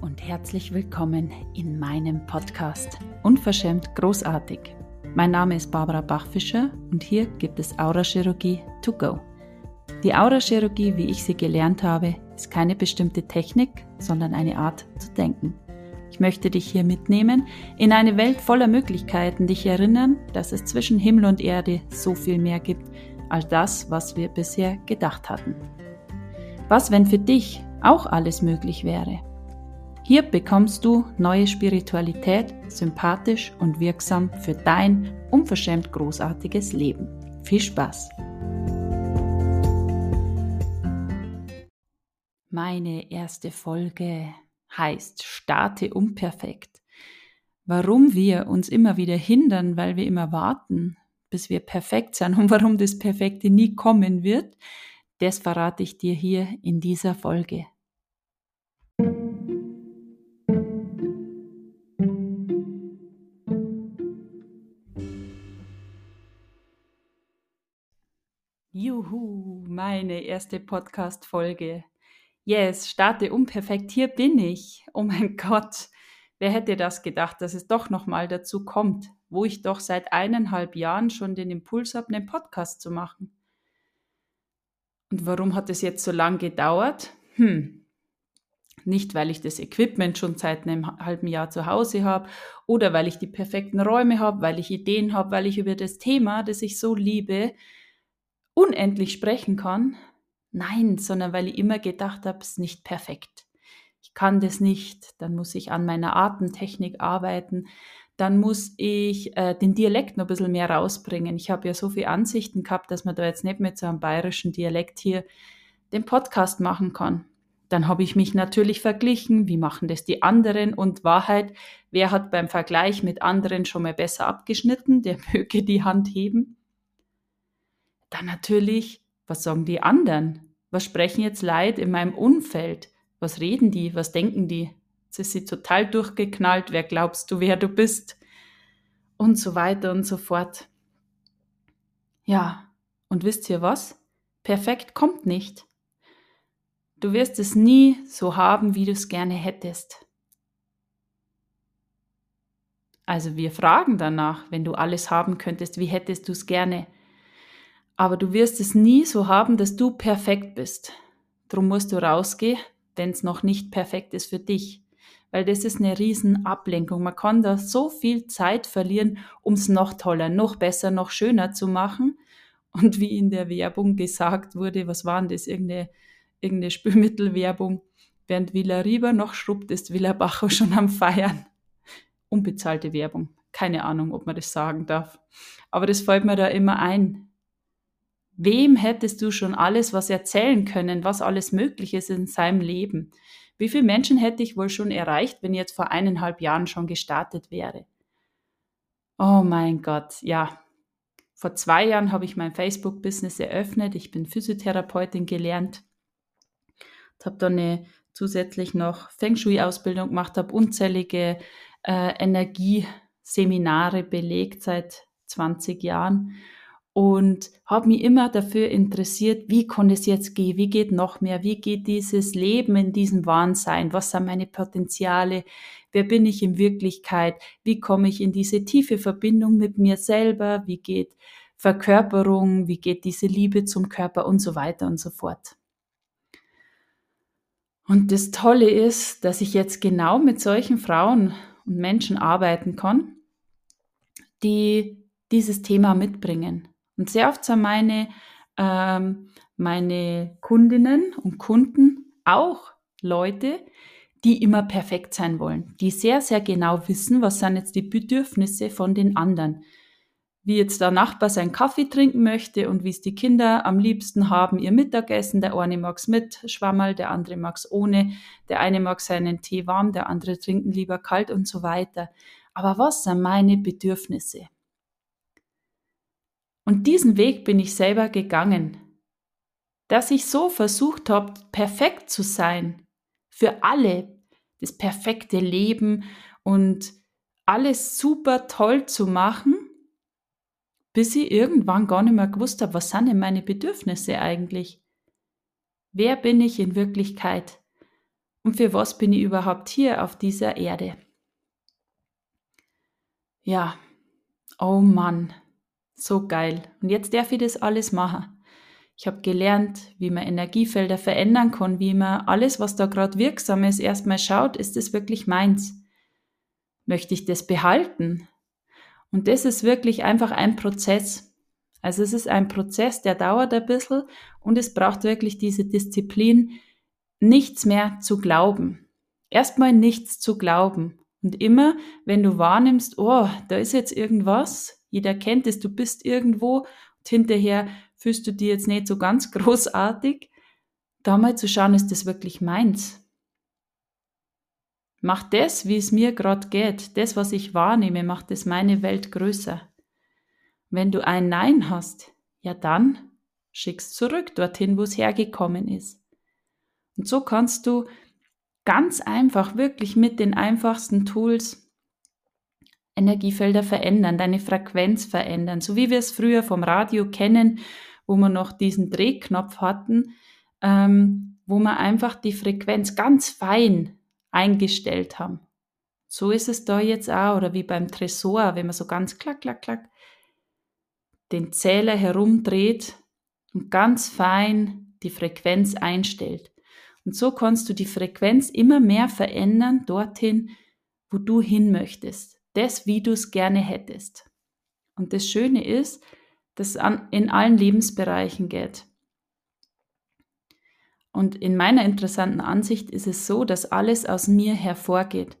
Und herzlich willkommen in meinem Podcast Unverschämt großartig. Mein Name ist Barbara Bachfischer und hier gibt es Aurachirurgie to go. Die Aurachirurgie, wie ich sie gelernt habe, ist keine bestimmte Technik, sondern eine Art zu denken. Ich möchte dich hier mitnehmen in eine Welt voller Möglichkeiten, dich erinnern, dass es zwischen Himmel und Erde so viel mehr gibt als das, was wir bisher gedacht hatten. Was, wenn für dich auch alles möglich wäre? Hier bekommst du neue Spiritualität, sympathisch und wirksam für dein unverschämt großartiges Leben. Viel Spaß! Meine erste Folge heißt Starte unperfekt. Warum wir uns immer wieder hindern, weil wir immer warten, bis wir perfekt sind und warum das Perfekte nie kommen wird, das verrate ich dir hier in dieser Folge. Juhu, meine erste Podcast-Folge. Yes, starte unperfekt, hier bin ich. Oh mein Gott, wer hätte das gedacht, dass es doch nochmal dazu kommt, wo ich doch seit eineinhalb Jahren schon den Impuls habe, einen Podcast zu machen. Und warum hat es jetzt so lange gedauert? Hm, nicht, weil ich das Equipment schon seit einem halben Jahr zu Hause habe oder weil ich die perfekten Räume habe, weil ich Ideen habe, weil ich über das Thema, das ich so liebe, unendlich sprechen kann. Nein, sondern weil ich immer gedacht habe, es ist nicht perfekt. Ich kann das nicht. Dann muss ich an meiner Atemtechnik arbeiten. Dann muss ich äh, den Dialekt noch ein bisschen mehr rausbringen. Ich habe ja so viele Ansichten gehabt, dass man da jetzt nicht mit so einem bayerischen Dialekt hier den Podcast machen kann. Dann habe ich mich natürlich verglichen, wie machen das die anderen und Wahrheit, wer hat beim Vergleich mit anderen schon mal besser abgeschnitten, der möge die Hand heben. Dann natürlich, was sagen die anderen? Was sprechen jetzt Leid in meinem Umfeld? Was reden die? Was denken die? Jetzt ist sie total durchgeknallt. Wer glaubst du, wer du bist? Und so weiter und so fort. Ja, und wisst ihr was? Perfekt kommt nicht. Du wirst es nie so haben, wie du es gerne hättest. Also wir fragen danach, wenn du alles haben könntest, wie hättest du es gerne? Aber du wirst es nie so haben, dass du perfekt bist. Drum musst du rausgehen, wenn es noch nicht perfekt ist für dich. Weil das ist eine riesen Ablenkung. Man kann da so viel Zeit verlieren, um es noch toller, noch besser, noch schöner zu machen. Und wie in der Werbung gesagt wurde, was waren das? Irgendeine, irgendeine Spülmittelwerbung. Während Villa Riba noch schrubbt, ist Villa Bacho schon am Feiern. Unbezahlte Werbung. Keine Ahnung, ob man das sagen darf. Aber das fällt mir da immer ein. Wem hättest du schon alles was erzählen können, was alles möglich ist in seinem Leben? Wie viele Menschen hätte ich wohl schon erreicht, wenn ich jetzt vor eineinhalb Jahren schon gestartet wäre? Oh mein Gott, ja. Vor zwei Jahren habe ich mein Facebook-Business eröffnet. Ich bin Physiotherapeutin gelernt. Habe dann eine, zusätzlich noch Feng Shui-Ausbildung gemacht, habe unzählige äh, Energieseminare belegt seit 20 Jahren und habe mich immer dafür interessiert, wie konnte es jetzt gehen, wie geht noch mehr, wie geht dieses Leben in diesem Wahnsinn, was sind meine Potenziale, wer bin ich in Wirklichkeit, wie komme ich in diese tiefe Verbindung mit mir selber, wie geht Verkörperung, wie geht diese Liebe zum Körper? Und so weiter und so fort. Und das Tolle ist, dass ich jetzt genau mit solchen Frauen und Menschen arbeiten kann, die dieses Thema mitbringen und sehr oft sind meine, ähm, meine Kundinnen und Kunden auch Leute, die immer perfekt sein wollen, die sehr, sehr genau wissen, was sind jetzt die Bedürfnisse von den anderen. Wie jetzt der Nachbar seinen Kaffee trinken möchte und wie es die Kinder am liebsten haben, ihr Mittagessen. Der eine mag es mit Schwammerl, der andere mag es ohne, der eine mag seinen Tee warm, der andere trinken lieber kalt und so weiter. Aber was sind meine Bedürfnisse? Und diesen Weg bin ich selber gegangen, dass ich so versucht habe, perfekt zu sein, für alle, das perfekte Leben und alles super toll zu machen, bis ich irgendwann gar nicht mehr gewusst habe, was sind denn meine Bedürfnisse eigentlich? Wer bin ich in Wirklichkeit? Und für was bin ich überhaupt hier auf dieser Erde? Ja, oh Mann, so geil. Und jetzt darf ich das alles machen. Ich habe gelernt, wie man Energiefelder verändern kann, wie man alles, was da gerade wirksam ist, erstmal schaut, ist das wirklich meins? Möchte ich das behalten? Und das ist wirklich einfach ein Prozess. Also es ist ein Prozess, der dauert ein bisschen und es braucht wirklich diese Disziplin, nichts mehr zu glauben. Erstmal nichts zu glauben. Und immer, wenn du wahrnimmst, oh, da ist jetzt irgendwas, jeder kennt es, du bist irgendwo und hinterher fühlst du dir jetzt nicht so ganz großartig, da mal zu schauen, ist das wirklich meins? Macht das, wie es mir gerade geht, das, was ich wahrnehme, macht das meine Welt größer. Wenn du ein Nein hast, ja dann schickst zurück dorthin, wo es hergekommen ist. Und so kannst du ganz einfach, wirklich mit den einfachsten Tools Energiefelder verändern, deine Frequenz verändern, so wie wir es früher vom Radio kennen, wo wir noch diesen Drehknopf hatten, ähm, wo wir einfach die Frequenz ganz fein eingestellt haben. So ist es da jetzt auch, oder wie beim Tresor, wenn man so ganz klack, klack, klack den Zähler herumdreht und ganz fein die Frequenz einstellt. Und so kannst du die Frequenz immer mehr verändern dorthin, wo du hin möchtest. Das, wie du es gerne hättest. Und das Schöne ist, dass es in allen Lebensbereichen geht. Und in meiner interessanten Ansicht ist es so, dass alles aus mir hervorgeht.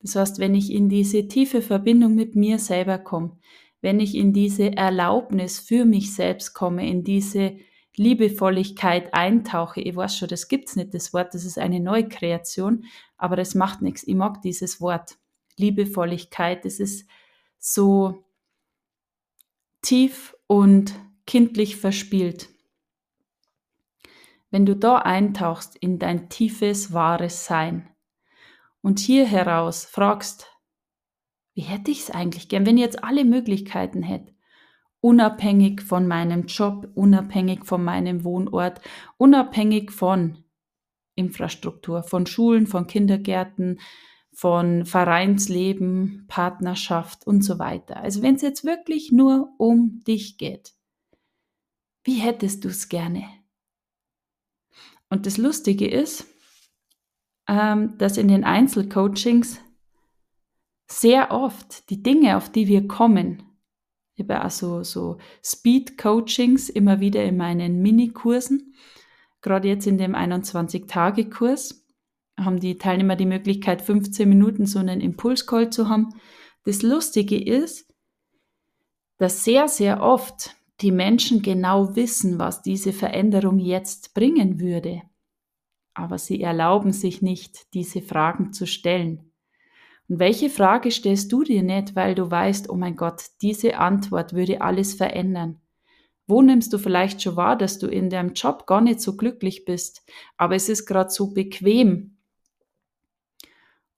Das heißt, wenn ich in diese tiefe Verbindung mit mir selber komme, wenn ich in diese Erlaubnis für mich selbst komme, in diese Liebevolligkeit eintauche, ich weiß schon, das gibt's nicht, das Wort, das ist eine Neukreation, aber das macht nichts. Ich mag dieses Wort. Liebevolligkeit, das ist so tief und kindlich verspielt. Wenn du da eintauchst in dein tiefes, wahres Sein und hier heraus fragst, wie hätte ich es eigentlich gern, wenn ich jetzt alle Möglichkeiten hätte, unabhängig von meinem Job, unabhängig von meinem Wohnort, unabhängig von Infrastruktur, von Schulen, von Kindergärten, von Vereinsleben, Partnerschaft und so weiter. Also wenn es jetzt wirklich nur um dich geht, wie hättest du es gerne? Und das Lustige ist, ähm, dass in den Einzelcoachings sehr oft die Dinge, auf die wir kommen, ich habe also so Speed-Coachings immer wieder in meinen Minikursen, gerade jetzt in dem 21-Tage-Kurs haben die Teilnehmer die Möglichkeit, 15 Minuten so einen Impulscall zu haben. Das Lustige ist, dass sehr, sehr oft die Menschen genau wissen, was diese Veränderung jetzt bringen würde. Aber sie erlauben sich nicht, diese Fragen zu stellen. Und welche Frage stellst du dir nicht, weil du weißt, oh mein Gott, diese Antwort würde alles verändern? Wo nimmst du vielleicht schon wahr, dass du in deinem Job gar nicht so glücklich bist, aber es ist gerade so bequem?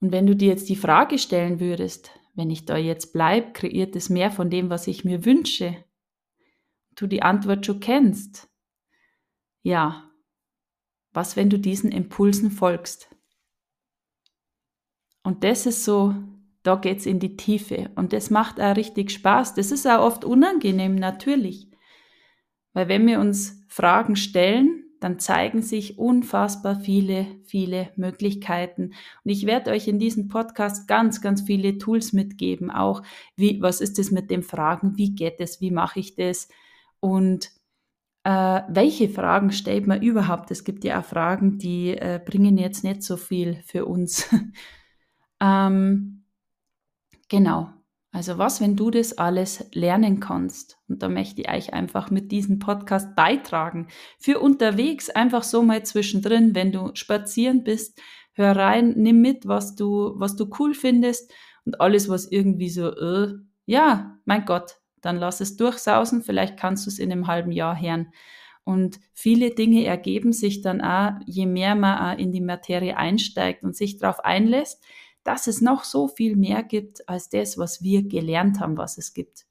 Und wenn du dir jetzt die Frage stellen würdest, wenn ich da jetzt bleibe, kreiert es mehr von dem, was ich mir wünsche, du die Antwort schon kennst. Ja, was, wenn du diesen Impulsen folgst? Und das ist so, da geht's in die Tiefe. Und das macht auch richtig Spaß. Das ist auch oft unangenehm, natürlich. Weil wenn wir uns Fragen stellen, dann zeigen sich unfassbar viele, viele Möglichkeiten. Und ich werde euch in diesem Podcast ganz, ganz viele Tools mitgeben. Auch wie, was ist es mit den Fragen? Wie geht es? Wie mache ich das? Und äh, welche Fragen stellt man überhaupt? Es gibt ja auch Fragen, die äh, bringen jetzt nicht so viel für uns. ähm, genau. Also was, wenn du das alles lernen kannst? Und da möchte ich euch einfach mit diesem Podcast beitragen. Für unterwegs einfach so mal zwischendrin, wenn du spazieren bist, hör rein, nimm mit, was du, was du cool findest und alles, was irgendwie so, äh, ja, mein Gott, dann lass es durchsausen, vielleicht kannst du es in einem halben Jahr hören. Und viele Dinge ergeben sich dann auch, je mehr man auch in die Materie einsteigt und sich darauf einlässt, dass es noch so viel mehr gibt als das, was wir gelernt haben, was es gibt.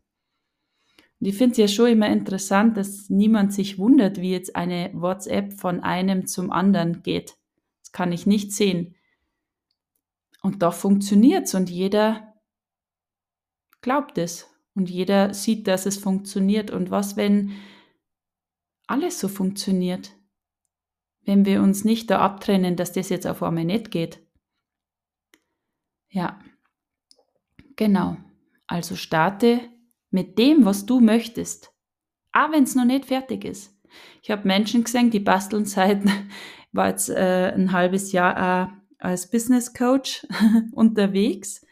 Und ich finde es ja schon immer interessant, dass niemand sich wundert, wie jetzt eine WhatsApp von einem zum anderen geht. kann ich nicht sehen. Und doch funktioniert's und jeder glaubt es und jeder sieht, dass es funktioniert. Und was, wenn alles so funktioniert? Wenn wir uns nicht da abtrennen, dass das jetzt auf einmal nicht geht. Ja, genau. Also starte mit dem, was du möchtest. Auch wenn es noch nicht fertig ist. Ich habe Menschen gesehen, die basteln seit, war jetzt äh, ein halbes Jahr äh, als Business Coach unterwegs.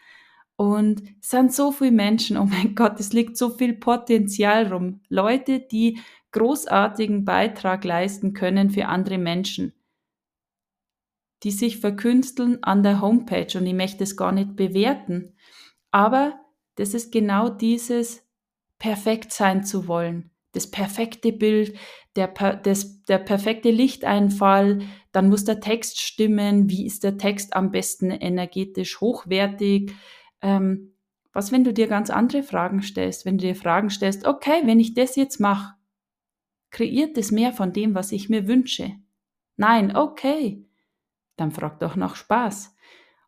Und es sind so viele Menschen, oh mein Gott, es liegt so viel Potenzial rum. Leute, die großartigen Beitrag leisten können für andere Menschen, die sich verkünsteln an der Homepage. Und ich möchte es gar nicht bewerten. Aber das ist genau dieses perfekt sein zu wollen. Das perfekte Bild, der, das, der perfekte Lichteinfall, dann muss der Text stimmen, wie ist der Text am besten energetisch hochwertig. Ähm, was, wenn du dir ganz andere Fragen stellst, wenn du dir Fragen stellst, okay, wenn ich das jetzt mache, kreiert es mehr von dem, was ich mir wünsche? Nein, okay, dann frag doch nach Spaß.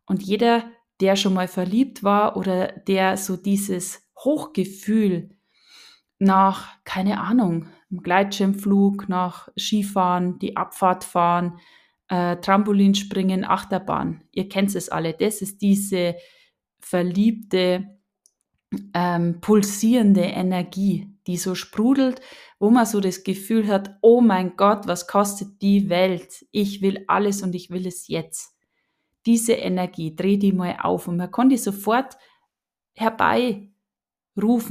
Und jeder der schon mal verliebt war oder der so dieses Hochgefühl nach, keine Ahnung, Gleitschirmflug, nach Skifahren, die Abfahrt fahren, äh, Trampolinspringen, Achterbahn. Ihr kennt es alle. Das ist diese verliebte, ähm, pulsierende Energie, die so sprudelt, wo man so das Gefühl hat, oh mein Gott, was kostet die Welt? Ich will alles und ich will es jetzt diese Energie, dreh die mal auf und man kann die sofort herbeirufen.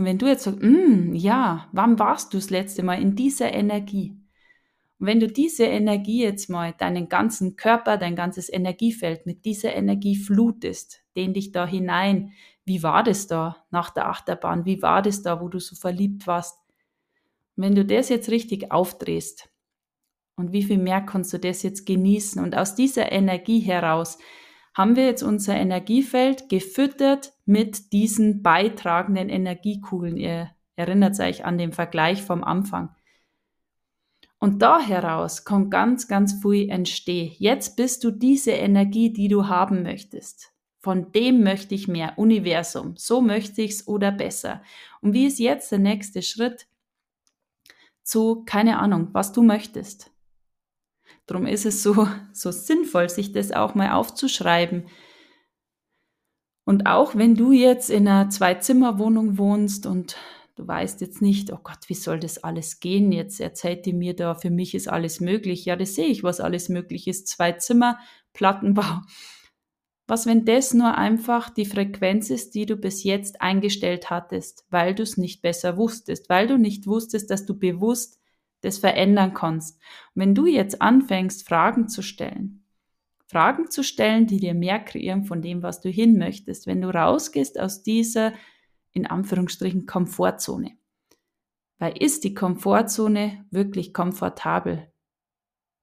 Wenn du jetzt sagst, mm, ja, wann warst du das letzte Mal in dieser Energie? Und wenn du diese Energie jetzt mal, deinen ganzen Körper, dein ganzes Energiefeld mit dieser Energie flutest, dehn dich da hinein. Wie war das da nach der Achterbahn? Wie war das da, wo du so verliebt warst? Wenn du das jetzt richtig aufdrehst, und wie viel mehr kannst du das jetzt genießen? Und aus dieser Energie heraus haben wir jetzt unser Energiefeld gefüttert mit diesen beitragenden Energiekugeln. Ihr erinnert euch an den Vergleich vom Anfang. Und da heraus kann ganz, ganz viel entstehen. Jetzt bist du diese Energie, die du haben möchtest. Von dem möchte ich mehr. Universum. So möchte ich es oder besser. Und wie ist jetzt der nächste Schritt zu, keine Ahnung, was du möchtest? Darum ist es so, so sinnvoll, sich das auch mal aufzuschreiben. Und auch wenn du jetzt in einer Zwei-Zimmer-Wohnung wohnst und du weißt jetzt nicht, oh Gott, wie soll das alles gehen? Jetzt erzählt ihr mir da, für mich ist alles möglich. Ja, das sehe ich, was alles möglich ist. Zwei Zimmer, Plattenbau. Was, wenn das nur einfach die Frequenz ist, die du bis jetzt eingestellt hattest, weil du es nicht besser wusstest, weil du nicht wusstest, dass du bewusst das verändern kannst. Und wenn du jetzt anfängst, Fragen zu stellen, Fragen zu stellen, die dir mehr kreieren von dem, was du hin möchtest, wenn du rausgehst aus dieser, in Anführungsstrichen, Komfortzone. Weil ist die Komfortzone wirklich komfortabel?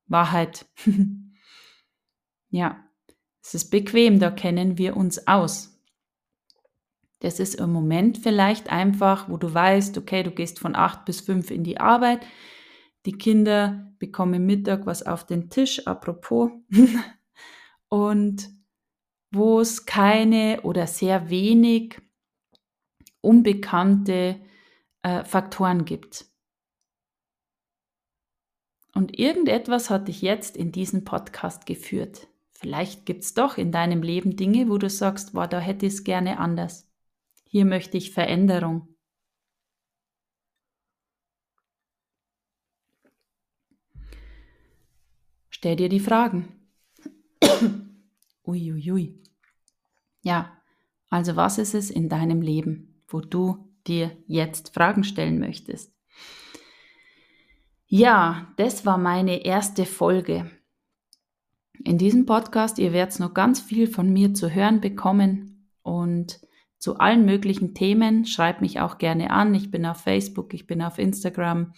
Wahrheit. ja, es ist bequem, da kennen wir uns aus. Das ist im Moment vielleicht einfach, wo du weißt, okay, du gehst von acht bis fünf in die Arbeit, die Kinder bekommen Mittag was auf den Tisch, apropos. und wo es keine oder sehr wenig unbekannte äh, Faktoren gibt. Und irgendetwas hat dich jetzt in diesen Podcast geführt. Vielleicht gibt es doch in deinem Leben Dinge, wo du sagst, wow, da hätte ich es gerne anders. Hier möchte ich Veränderung. Stell dir die Fragen. Uiuiui. Ui, ui. Ja, also was ist es in deinem Leben, wo du dir jetzt Fragen stellen möchtest? Ja, das war meine erste Folge. In diesem Podcast, ihr werdet noch ganz viel von mir zu hören bekommen und zu allen möglichen Themen. Schreibt mich auch gerne an. Ich bin auf Facebook, ich bin auf Instagram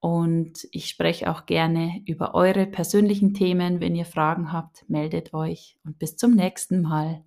und ich spreche auch gerne über eure persönlichen Themen. Wenn ihr Fragen habt, meldet euch und bis zum nächsten Mal.